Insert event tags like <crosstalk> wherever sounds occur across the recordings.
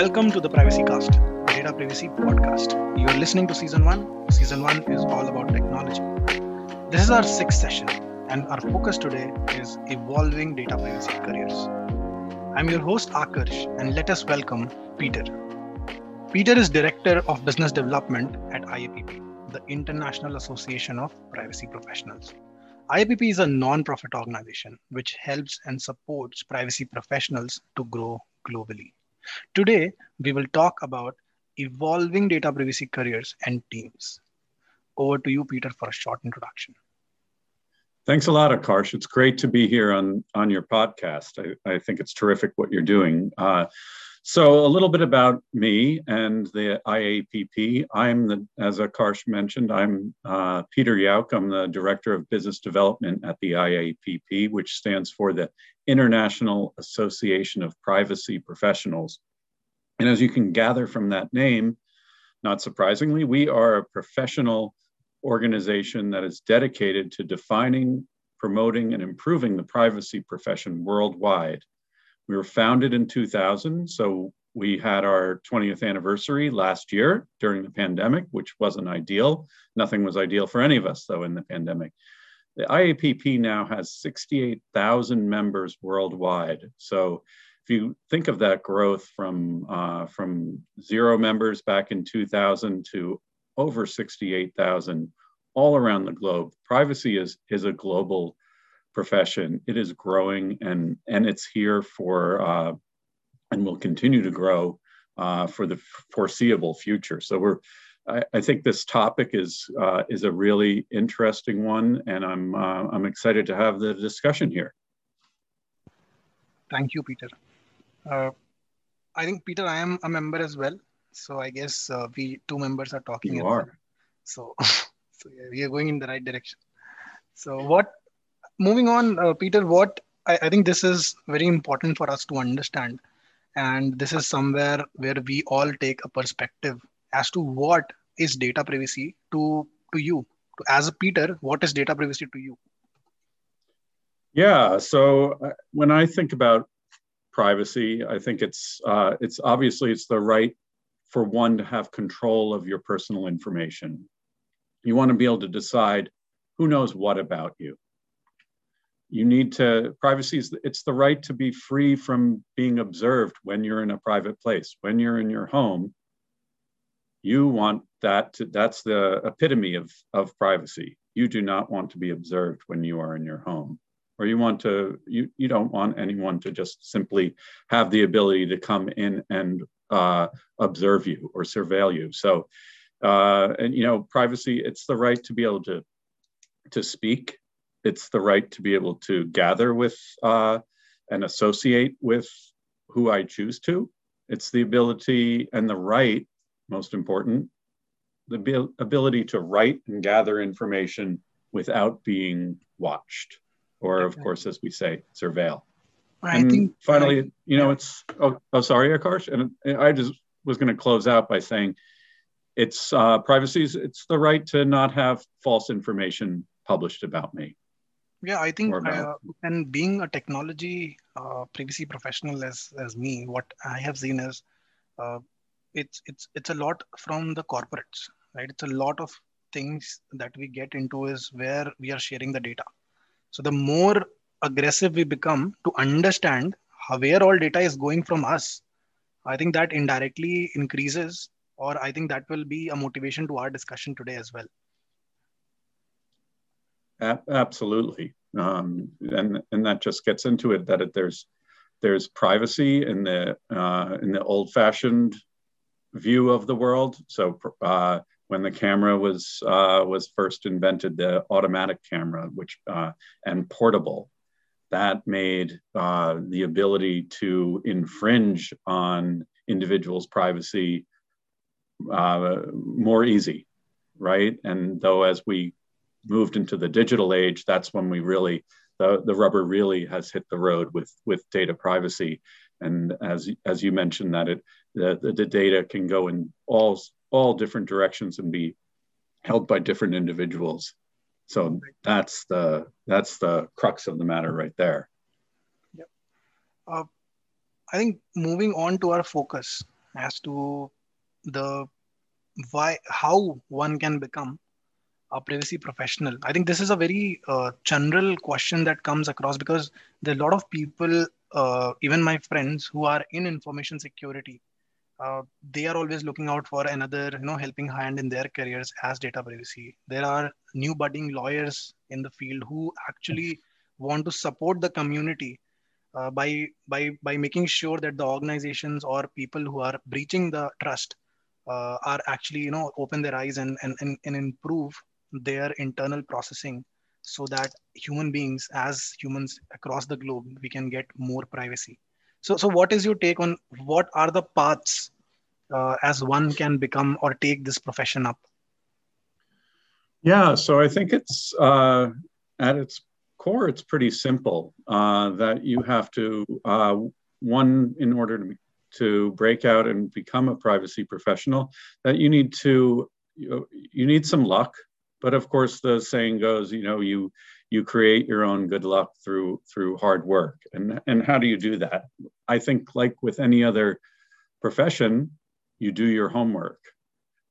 Welcome to the Privacy Cast, the Data Privacy Podcast. You're listening to Season 1. Season 1 is all about technology. This is our sixth session, and our focus today is evolving data privacy careers. I'm your host, Akarsh, and let us welcome Peter. Peter is Director of Business Development at IAPP, the International Association of Privacy Professionals. IAPP is a non profit organization which helps and supports privacy professionals to grow globally. Today, we will talk about evolving data privacy careers and teams. Over to you, Peter, for a short introduction. Thanks a lot, Akarsh. It's great to be here on, on your podcast. I, I think it's terrific what you're doing. Uh, so, a little bit about me and the IAPP. I'm the, as Akarsh mentioned, I'm uh, Peter Yauch. I'm the Director of Business Development at the IAPP, which stands for the International Association of Privacy Professionals. And as you can gather from that name, not surprisingly, we are a professional organization that is dedicated to defining, promoting, and improving the privacy profession worldwide. We were founded in 2000, so we had our 20th anniversary last year during the pandemic, which wasn't ideal. Nothing was ideal for any of us, though, in the pandemic. The IAPP now has 68,000 members worldwide. So if you think of that growth from uh, from zero members back in 2000 to over 68,000 all around the globe, privacy is is a global profession. It is growing and and it's here for uh, and will continue to grow uh, for the foreseeable future. So we're I, I think this topic is uh, is a really interesting one, and I'm uh, I'm excited to have the discussion here. Thank you, Peter. Uh, I think Peter, I am a member as well, so I guess uh, we two members are talking. You are. So, <laughs> so yeah, we are going in the right direction. So what moving on, uh, Peter, what I, I, think this is very important for us to understand. And this is somewhere where we all take a perspective as to what is data privacy to, to you. As a Peter, what is data privacy to you? Yeah, so uh, when I think about privacy, I think it's uh, it's obviously it's the right for one to have control of your personal information. You want to be able to decide who knows what about you you need to privacy is it's the right to be free from being observed when you're in a private place. When you're in your home you want that to, that's the epitome of, of privacy. You do not want to be observed when you are in your home. Or you want to you, you don't want anyone to just simply have the ability to come in and uh, observe you or surveil you. So uh, and you know privacy it's the right to be able to to speak it's the right to be able to gather with uh, and associate with who I choose to. It's the ability and the right, most important, the ability to write and gather information without being watched, or of course, as we say, surveil. I and think finally, I, you know, it's oh, oh sorry, Akarsh, and I just was going to close out by saying it's uh, privacy. It's the right to not have false information published about me yeah i think uh, and being a technology uh, privacy professional as as me what i have seen is uh, it's it's it's a lot from the corporates right? It's a lot of things that we get into is where we are sharing the data. So the more aggressive we become to understand how, where all data is going from us i think that indirectly increases or i think that will be a motivation to our discussion today as well absolutely, um, and and that just gets into it that it, there's there's privacy in the uh, in the old-fashioned view of the world. So uh, when the camera was uh, was first invented, the automatic camera, which uh, and portable, that made uh, the ability to infringe on individuals' privacy uh, more easy, right? And though as we moved into the digital age, that's when we really the, the rubber really has hit the road with with data privacy. And as as you mentioned, that it the, the data can go in all all different directions and be held by different individuals. So that's the that's the crux of the matter right there. Yep. Uh, I think moving on to our focus, as to the why how one can become a privacy professional. I think this is a very uh, general question that comes across because there are a lot of people uh, even my friends who are in information security uh, they are always looking out for another you know helping hand in their careers as data privacy. There are new budding lawyers in the field who actually want to support the community uh, by by by making sure that the organizations or people who are breaching the trust uh, are actually you know open their eyes and, and and and improve their internal processing so that human beings as humans across the globe we can get more privacy. So so what is your take on what are the paths uh, as one can become or take this profession up? Yeah so i think it's uh, at its core it's pretty simple uh, that you have to uh, one in order to to break out and become a privacy professional that you need to you, you need some luck but of course the saying goes you know you you create your own good luck through through hard work. And and how do you do that? I think like with any other profession you do your homework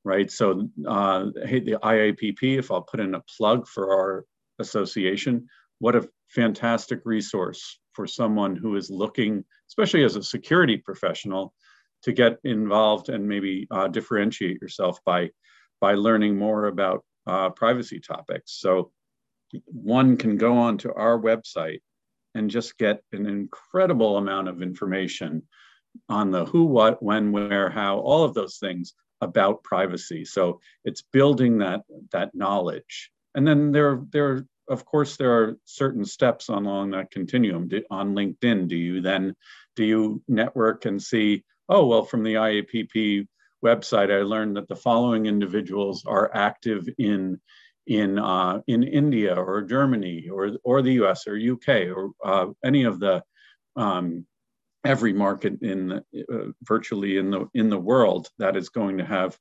right? So uh, hey the iapp if i'll put in a plug for our association what a fantastic resource for someone who is looking especially as a security professional to get involved and maybe uh, differentiate yourself by by learning more about uh, privacy topics. So one can go onto our website and just get an incredible amount of information on the who, what, when, where, how, all of those things about privacy. So it's building that that knowledge. And then there, there, of course, there are certain steps along that continuum. On LinkedIn, do you then do you network and see? Oh well, from the IAPP website, I learned that the following individuals are active in in uh, in India or Germany or or the U.S. or U.K. or uh, any of the um, every market in uh, virtually in the in the world that is going to have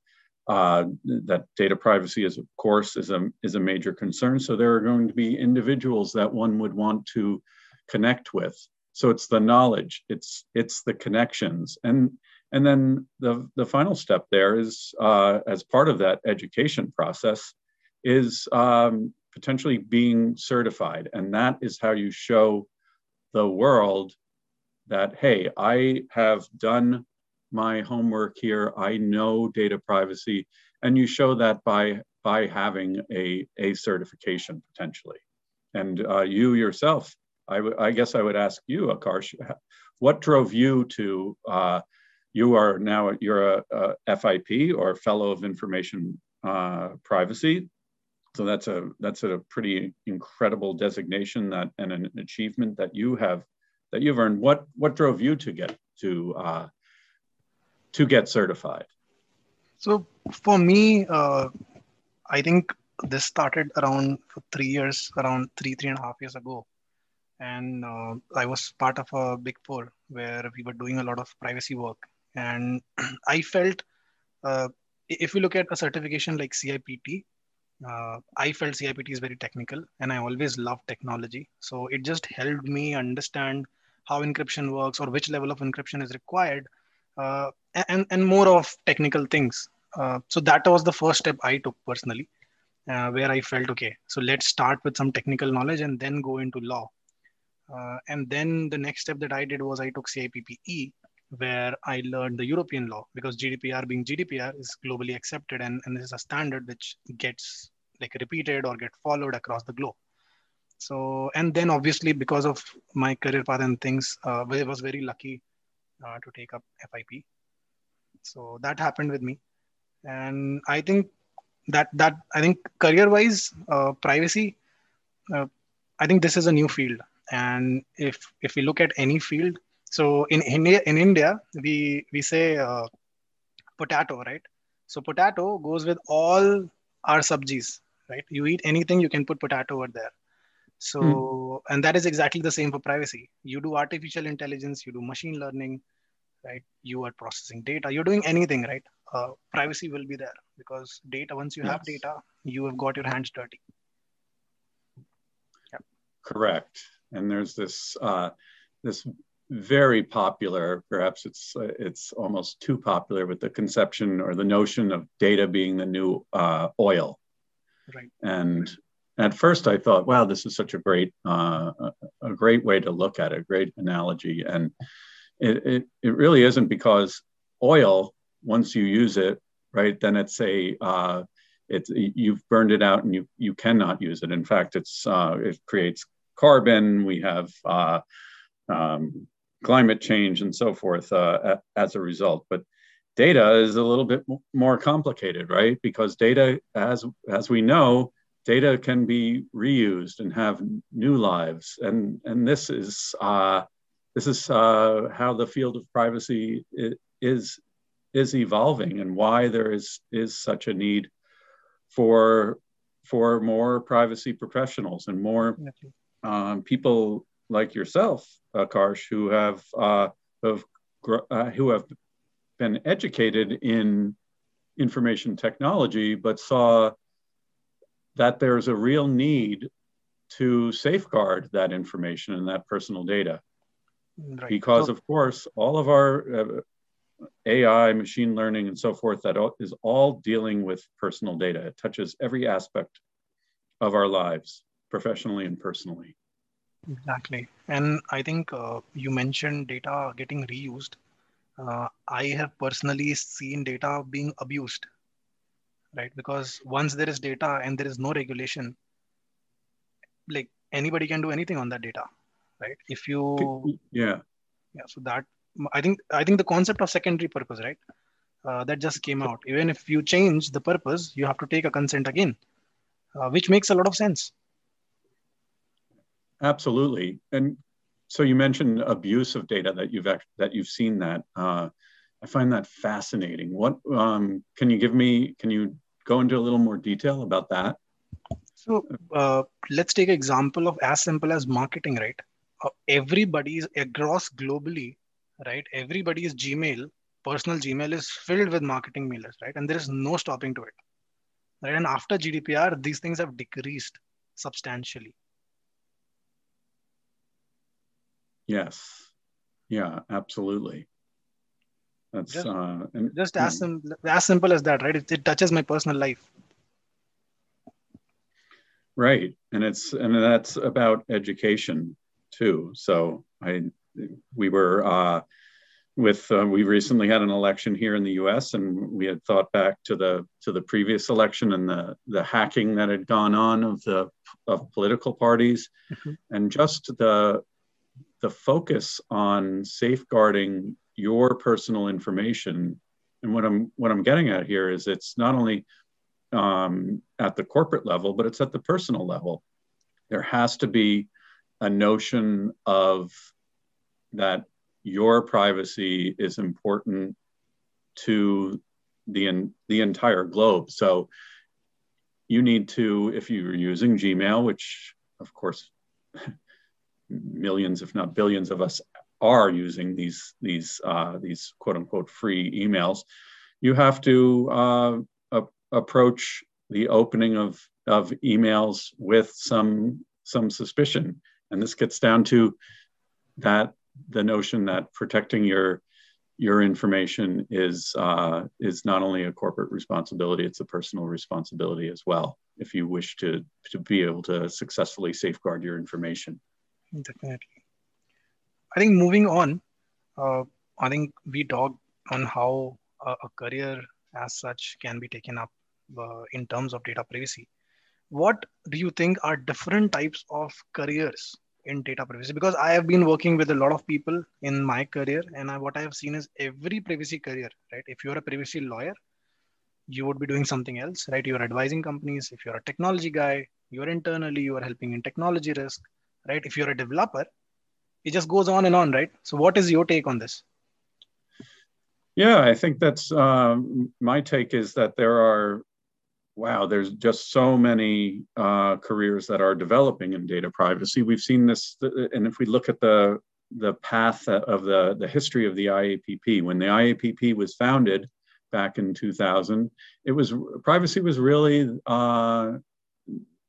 uh, that data privacy is of course is a is a major concern. So there are going to be individuals that one would want to connect with. So it's the knowledge, it's it's the connections, and and then the, the final step there is, uh, as part of that education process, is um, potentially being certified. And that is how you show the world that, hey, I have done my homework here. I know data privacy. And you show that by, by having a, a certification potentially. And uh, you yourself, I, I guess I would ask you, Akarsh, what drove you to uh, you are now you're a, a FIP or Fellow of Information uh, Privacy. So that's a that's a pretty incredible designation that and an achievement that you have that you've earned. What what drove you to get to uh, to get certified? So for me, uh, I think this started around three years, around three three and a half years ago, and uh, I was part of a big four where we were doing a lot of privacy work and <clears throat> I felt uh, if we look at a certification like CIPT, uh, I felt CIPT is very technical and I always loved technology. So it just helped me understand how encryption works or which level of encryption is required uh, and, and more of technical things. Uh, so that was the first step I took personally, uh, where I felt, okay, so let's start with some technical knowledge and then go into law. Uh, and then the next step that I did was I took CIPPE, where I learned the European law because GDPR being GDPR is globally accepted and, and this is a standard which gets like repeated or get followed across the globe. So, and then obviously because of my career path and things, uh, I was very lucky uh, to take up FIP. So that happened with me. And I think that, that I think career wise, uh, privacy, uh, I think this is a new field. And if, if we look at any field, so in India, in India, we we say uh, potato, right? So potato goes with all our subjis, right? You eat anything, you can put potato over there. So hmm. and that is exactly the same for privacy. You do artificial intelligence, you do machine learning, right? You are processing data. You're doing anything, right? Uh, privacy will be there because data. Once you yes. have data, you have got your hands dirty. Correct. And there's this uh, this very popular. Perhaps it's uh, it's almost too popular with the conception or the notion of data being the new uh, oil. Right. And at first, I thought, wow, this is such a great uh, a great way to look at it, great analogy, and it, it it really isn't because oil once you use it, right, then it's a uh, it's you've burned it out and you you cannot use it. In fact, it's uh, it creates carbon. We have uh, um, climate change and so forth uh, as a result. But data is a little bit more complicated, right? Because data, as as we know, data can be reused and have new lives, and and this is uh, this is uh, how the field of privacy is is evolving, and why there is is such a need for for more privacy professionals and more um, people like yourself, uh, Karsh, who have uh, have uh, who have been educated in information technology, but saw that there's a real need to safeguard that information and that personal data. Right. Because, so, of course, all of our uh, AI, machine learning, and so forth, that is all dealing with personal data. It touches every aspect of our lives, professionally and personally. Exactly. And I think uh, you mentioned data getting reused. Uh, I have personally seen data being abused, right? Because once there is data and there is no regulation, like anybody can do anything on that data, right? If you, yeah, yeah. So that I think I think the concept of secondary purpose, right? Uh, that just came out. Even if you change the purpose, you have to take a consent again, uh, which makes a lot of sense. Absolutely. And so you mentioned abuse of data that you've that you've seen that. Uh, I find that fascinating. What um, can you give me? Can you go into a little more detail about that? So uh, let's take an example of as simple as marketing, right? Uh, everybody's across globally, right? Everybody's Gmail, personal Gmail is filled with marketing mailers, right? And there is no stopping to it, right? And after GDPR, these things have decreased substantially Yes. Yeah, absolutely. That's just, uh, and, just as, sim- as simple as that, right? It, it touches my personal life. Right, and it's and that's about education too. So I, we were uh, with uh, we recently had an election here in the U.S. and we had thought back to the to the previous election and the the hacking that had gone on of the of political parties, mm-hmm. and just the the focus on safeguarding your personal information. And what i'm what i'm getting at here is it's not only um, at the corporate level but it's at the personal level. There has to be a notion of that your privacy is important to the the entire globe. So you need to if you're using gmail which of course <laughs> millions, if not billions, of us are using these these uh, these quote unquote free emails, you have to uh, a- approach the opening of of emails with some some suspicion, and this gets down to that the notion that protecting your your information is uh, is not only a corporate responsibility; it's a personal responsibility as well. If you wish to to be able to successfully safeguard your information. Definitely. I think moving on, uh, I think we talked on how a, a, career as such can be taken up uh, in terms of data privacy. What do you think are different types of careers in data privacy? Because I have been working with a lot of people in my career, and I, what I have seen is every privacy career, right? If you're a privacy lawyer, you would be doing something else, right? You're advising companies. If you're a technology guy, you're internally, you are helping in technology risk right? If you're a developer, it just goes on and on, right? So, what is your take on this? Yeah, I think that's um, my take is that there are, wow, there's just so many uh, careers that are developing in data privacy. We've seen this, and if we look at the the path of the the history of the IAPP, when the IAPP was founded back in 2000, it was privacy was really uh,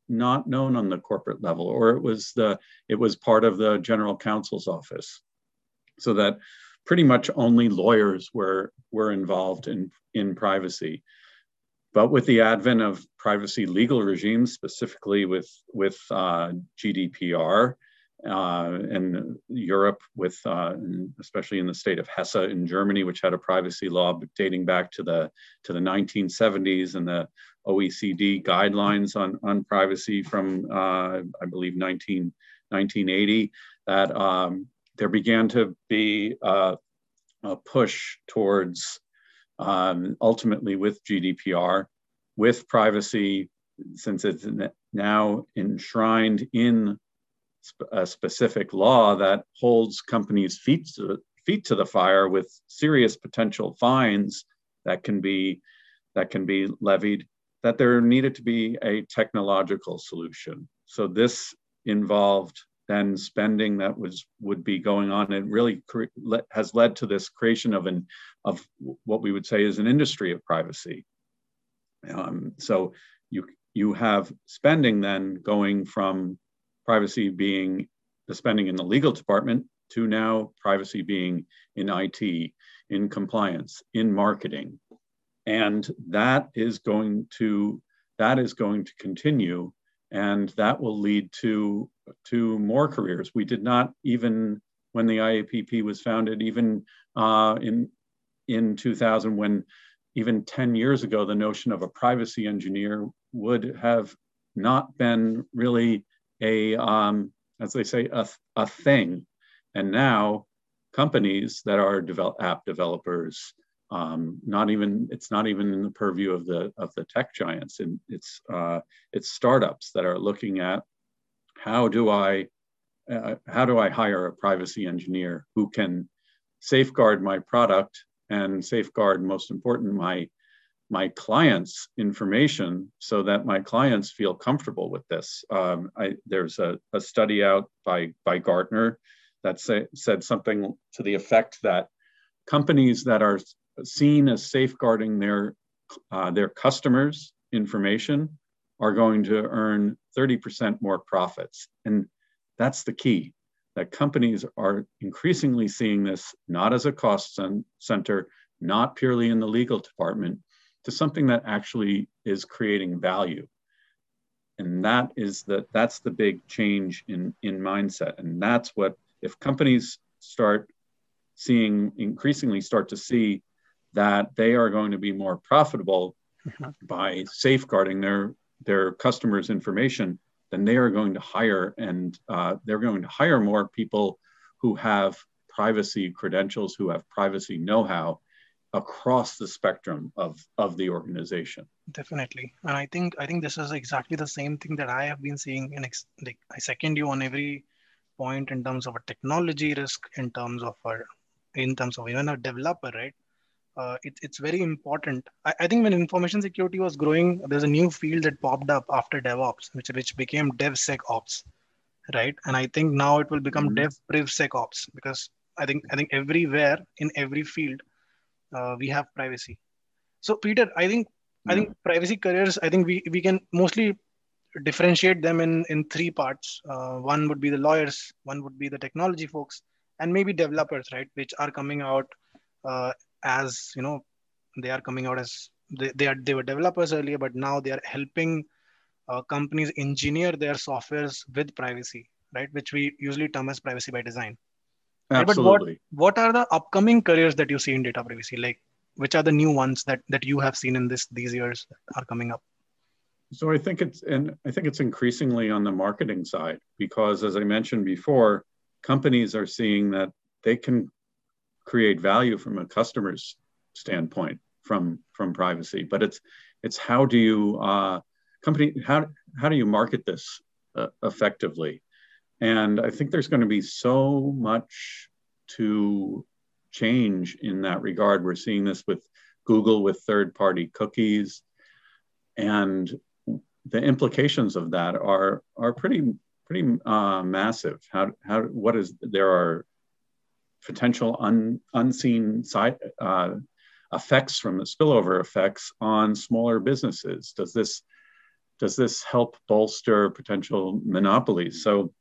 not known on the corporate level, or it was the it was part of the general counsel's office. so that pretty much only lawyers were were involved in in privacy. But with the advent of privacy legal regimes, specifically with with uh, GDPR uh, and Europe, with uh, especially in the state of Hesse in Germany, which had a privacy law dating back to the to the 1970s, and the OECD guidelines on on privacy from uh, I believe 19, 1980, that um, there began to be a push towards um, ultimately with GDPR, with privacy, since it's now enshrined in a specific law that holds companies' feet to, feet to the fire with serious potential fines that can be that can be levied that there needed to be a technological solution so this involved then spending that was would be going on and really cre- has led to this creation of an of what we would say is an industry of privacy. Um, so you you have spending then going from privacy being the spending in the legal department to now privacy being in IT, in compliance, in marketing, and that is going to that is going to continue and that will lead to to more careers. We did not even when the IAPP was founded, even uh, in in 2000, when even 10 years ago, the notion of a privacy engineer would have not been really a, um, as they say, a, a thing. And now companies that are develop, app developers, um, not even it's not even in the purview of the of the tech giants. And it's uh, it's startups that are looking at how do i uh, how do i hire a privacy engineer who can safeguard my product and safeguard most important my my clients information so that my clients feel comfortable with this. Um, I, there's a, a study out by by gartner that say, said something to the effect that companies that are seen as safeguarding their uh, their customers' information are going to earn 30% more profits. And that's the key that companies are increasingly seeing this not as a cost center, not purely in the legal department, to something that actually is creating value. And that is the that's the big change in, in mindset. And that's what if companies start seeing increasingly start to see that they are going to be more profitable mm-hmm. by safeguarding their their customers' information, then they are going to hire and uh, they're going to hire more people who have privacy credentials, who have privacy know-how across the spectrum of of the organization. Definitely, and I think I think this is exactly the same thing that I have been seeing. In ex- like I second you on every point in terms of a technology risk, in terms of our in terms of even a developer, right? Uh, it, it's very important. I, I, think when information security was growing, there's a new field that popped up after DevOps, which which became DevSecOps, right? And I think now it will become mm-hmm. DevPrivSecOps because I think I think everywhere in every field uh, we have privacy. So Peter, I think I think privacy careers. I think we we can mostly differentiate them in in three parts. Uh, one would be the lawyers, one would be the technology folks, and maybe developers, right? Which are coming out uh, as you know they are coming out as they, they are they were developers earlier but now they are helping uh, companies engineer their softwares with privacy right? Which we usually term as privacy by design. Absolutely but what, what are the upcoming careers that you see in data privacy? Like which are the new ones that that you have seen in this these years are coming up? So i think it's and i think it's increasingly on the marketing side because as i mentioned before companies are seeing that they can create value from a customer's standpoint from from privacy but it's it's how do you uh, company how how do you market this uh, effectively? And i think there's going to be so much to change in that regard. We're seeing this with google with third party cookies and the implications of that are are pretty pretty uh, massive. How how what is there are potential un, unseen side uh, effects from the spillover effects on smaller businesses? Does this does this help bolster potential monopolies? So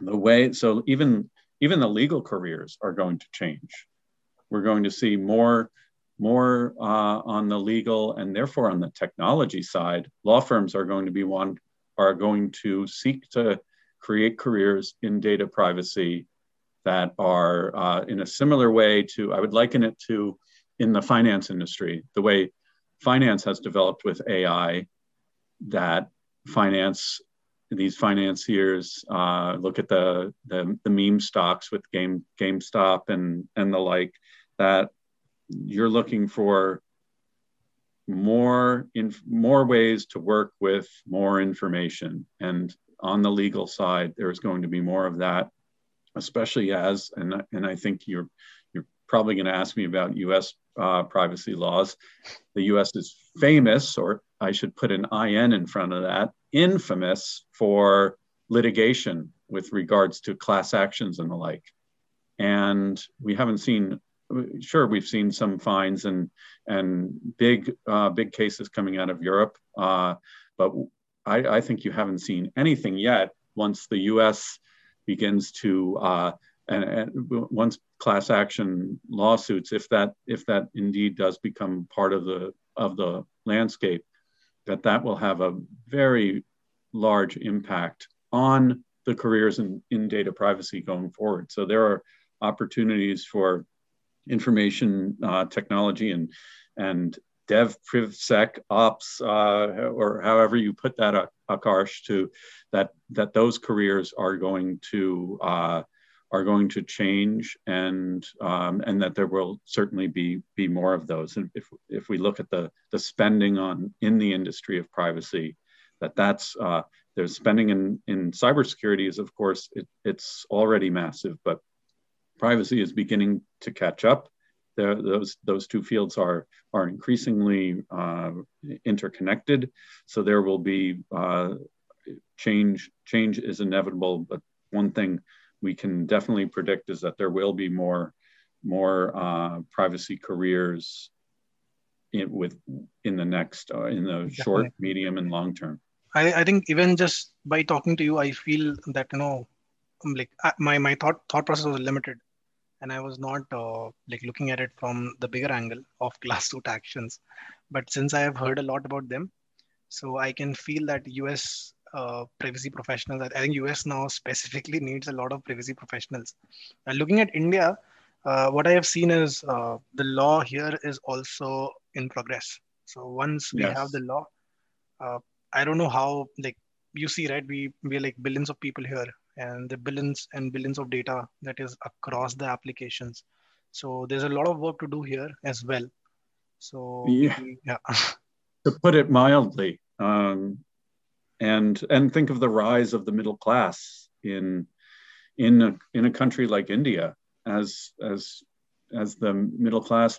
the way so even even the legal careers are going to change. We're going to see more more uh, on the legal and therefore on the technology side. Law firms are going to be one are going to seek to create careers in data privacy that are uh, in a similar way to I would liken it to in the finance industry the way finance has developed with AI that finance these financiers uh, look at the, the, the meme stocks with game GameStop and and the like that you're looking for more in more ways to work with more information. And on the legal side there's going to be more of that especially as and and I think you're you're probably going to ask me about US uh, privacy laws the US is famous or I should put an IN in front of that infamous for litigation with regards to class actions and the like. And we haven't seen, sure, we've seen some fines and and big uh, big cases coming out of Europe, uh, but I, I, think you haven't seen anything yet. Once the U.S. begins to uh, and, and once class action lawsuits, if that if that indeed does become part of the of the landscape, that that will have a very large impact on the careers in, in data privacy going forward. So there are opportunities for information uh, technology and and dev privsec ops uh, or however you put that uh, Akarsh to that that those careers are going to uh, are going to change and um, and that there will certainly be be more of those. And if, if we look at the the spending on in the industry of privacy that that's uh, there's spending in in cybersecurity is of course it, it's already massive but privacy is beginning to catch up there, those those two fields are are increasingly uh, interconnected so there will be uh, change change is inevitable but one thing we can definitely predict is that there will be more more uh, privacy careers in, with in the next uh, in the definitely. short, medium, and long term. I, I think even just by talking to you, I feel that you know, I'm like my my thought thought process was limited, and I was not uh, like looking at it from the bigger angle of <laughs> class suit actions. But since I have heard a lot about them, so I can feel that US uh, privacy professionals. I think US now specifically <laughs> needs a lot of privacy professionals. And looking at India, uh, what I have seen is uh, the law here is also in progress. So once we yes. have the law, uh, I don't know how like you see right we we're like billions of people here and the billions and billions of data that is across the applications. So there's a lot of work to do here as well. So yeah. yeah. <laughs> to put it mildly, um, and and think of the rise of the middle class in in a, in a country like India as as as the middle class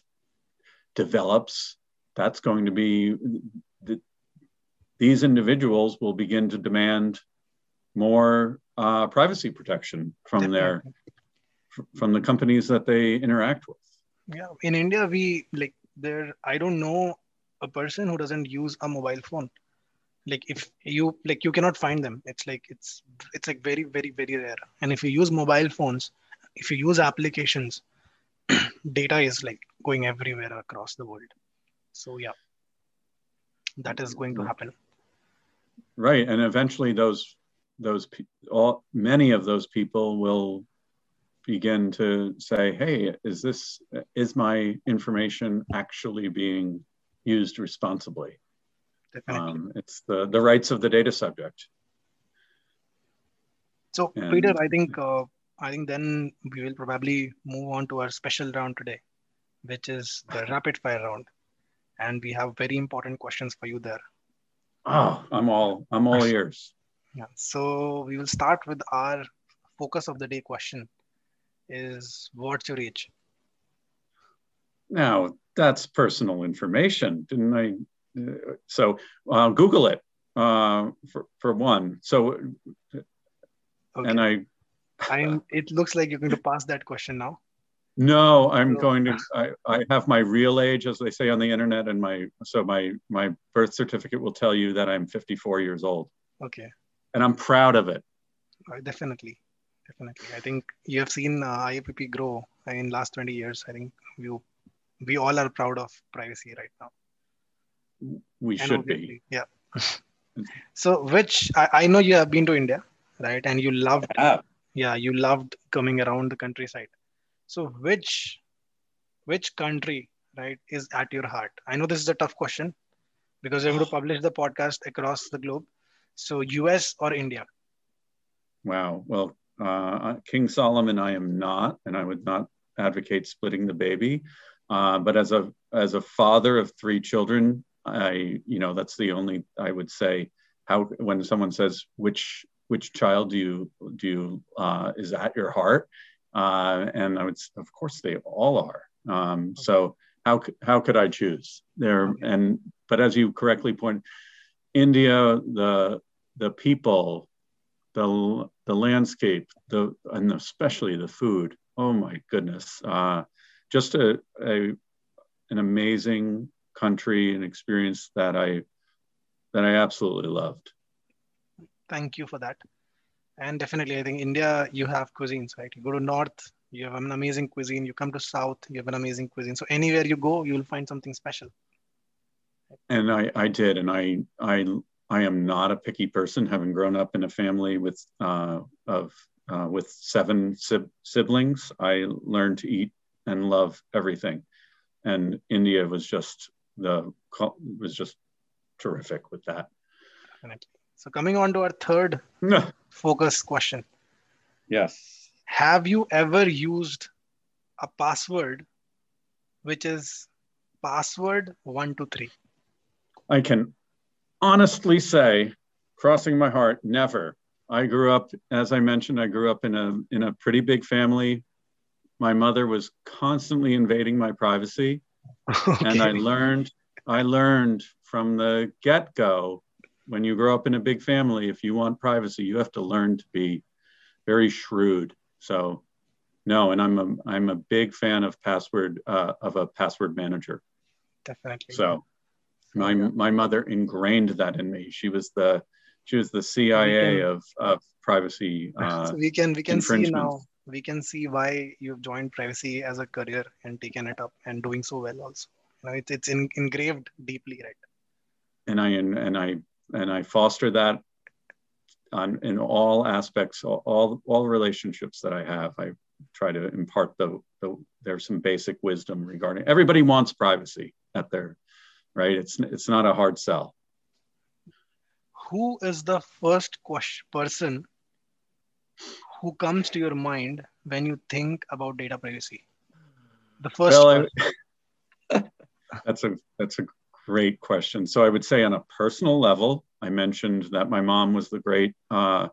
develops that's going to be the, these individuals will begin to demand more uh, privacy protection from their from the companies that they interact with. Yeah in india we like there i don't know a person who doesn't use a mobile phone. Like if you like you cannot find them. It's like it's it's like very very very rare. And if you use mobile phones if you use applications <clears throat> data is like going everywhere across the world. So yeah. That is going to happen. Right and eventually those those all many of those people will begin to say hey is this is my information actually being used responsibly um, it's the, the rights of the data subject. So, and, Peter, I think uh, I think then we will probably move on to our special round today, which is the rapid fire round, and we have very important questions for you there. Oh, I'm all I'm all ears. Yeah. So we will start with our focus of the day question: Is what's your age? Now that's personal information, didn't I so uh, Google it uh, for for one. So, okay. and I, I'm. It looks like you're going to pass that question now. No, I'm so, going to. I, I have my real age, as they say on the internet, and my so my my birth certificate will tell you that I'm 54 years old. Okay. And I'm proud of it. definitely, definitely. I think you have seen uh, IAPP grow in last 20 years. I think you, we all are proud of privacy right now. We And should be. Yeah. <laughs> so, which I, I know you have been to India, right? And you loved, Ah, yeah, you loved coming around the countryside. So, which, which country, right, is at your heart? I know this is a tough question because we're going to publish the podcast across the globe. So, US or India? Wow. Well, uh, King Solomon, I am not, and I would not advocate splitting the baby. Uh, but as a as a father of three children, I you know that's the only I would say how when someone says which which child do you do you uh, is at your heart, uh, and I would of course they all are. Um, so how how could I choose there? Okay. And but as you correctly point, India the the people the the landscape, the and especially the food. Oh my goodness! Uh, just a, a an amazing country and experience that I that I absolutely loved. Thank you for that. And definitely, I think India, you have cuisines, right? You go to North, you have an amazing cuisine. You come to South, you have an amazing cuisine. So anywhere you go, you'll find something special. And I I did, and I I I am not a picky person, having grown up in a family with uh, of uh, with seven sib- siblings. I learned to eat and love everything, and India was just the was just terrific with that. So coming on to our third <laughs> focus question. yes. Have you ever used a password which is password one, two, three? I can honestly say, crossing my heart, never. I grew up, as I mentioned, I grew up in a in a pretty big family. My mother was constantly invading my privacy, <laughs> and I learned I learned from the get-go when you grow up in a big family, if you want privacy, you have to learn to be very shrewd. So no, and I'm a I'm a big fan of password uh, of a password manager. Definitely. So my my mother ingrained that in me. She was the she was the CIA of of privacy. <laughs> Uh, so we can we can see now we can see why you've joined privacy as a career and taken it up and doing so well also you know it's, it's in, engraved deeply right and I and I and I foster that on in all aspects, all all, all relationships that I have. I try to impart the, the there's some basic wisdom regarding everybody wants privacy at their right. It's it's not a hard sell. who is the first question, person who comes to your mind when you think about data privacy the first Well, person. I- <laughs> that's a that's a great question. So I would say on a personal level, I mentioned that my mom was the great. Uh,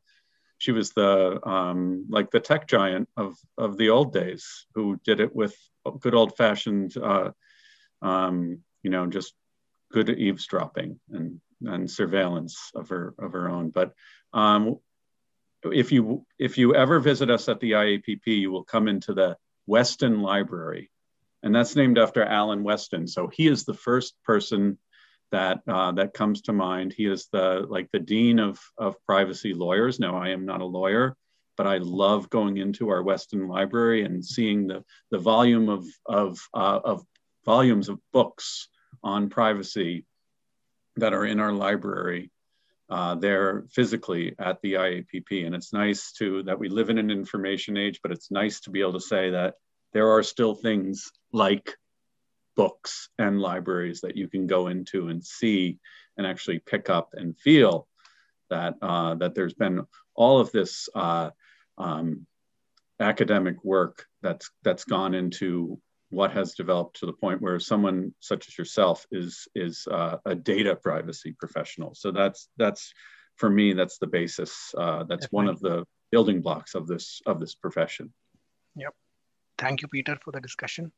she was the um, like the tech giant of of the old days, who did it with good old fashioned, uh, um, you know, just good eavesdropping and and surveillance of her of her own. But um, if you if you ever visit us at the IAPP, you will come into the Westin Library, and that's named after Alan Westin. So he is the first person that uh, that comes to mind. He is the like the dean of of privacy lawyers. Now I am not a lawyer, but I love going into our Westin Library and seeing the the volume of of uh, of volumes of books on privacy that are in our library uh, there physically at the IAPP. And it's nice to that we live in an information age, but it's nice to be able to say that there are still things like books and libraries that you can go into and see and actually pick up and feel that uh, that there's been all of this uh, um, academic work that's that's gone into what has developed to the point where someone such as yourself is is uh, a data privacy professional. So that's that's for me that's the basis. Uh, that's one of the building blocks of this of this profession. Yep. Thank you, Peter, for the discussion.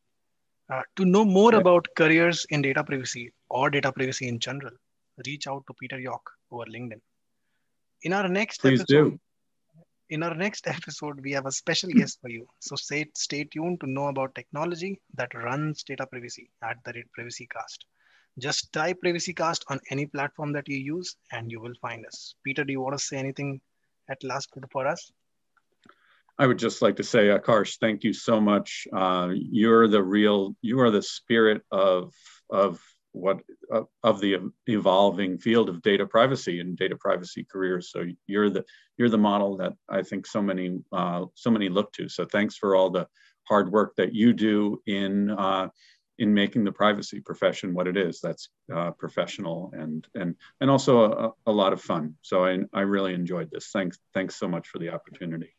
Uh, to know more about careers in data privacy or data privacy in general, reach out to Peter Yauch over LinkedIn. In our next Please episode, do. In our next <laughs> episode, we have a special <clears throat> guest for you. So stay, stay tuned to know about technology that runs data privacy at the rate Privacy Cast. Just type Privacy Cast on any platform that you use and you will find us. Peter, do you want to say anything at last for us? I would just like to say, Akarsh, thank you so much. Uh, you're the real, you are the spirit of of what of, of the evolving field of data privacy and data privacy careers. So you're the you're the model that I think so many uh, so many look to. So thanks for all the hard work that you do in uh, in making the privacy profession what it is. That's uh, professional and and and also a, a, lot of fun. So I, I really enjoyed this. Thanks thanks so much for the opportunity.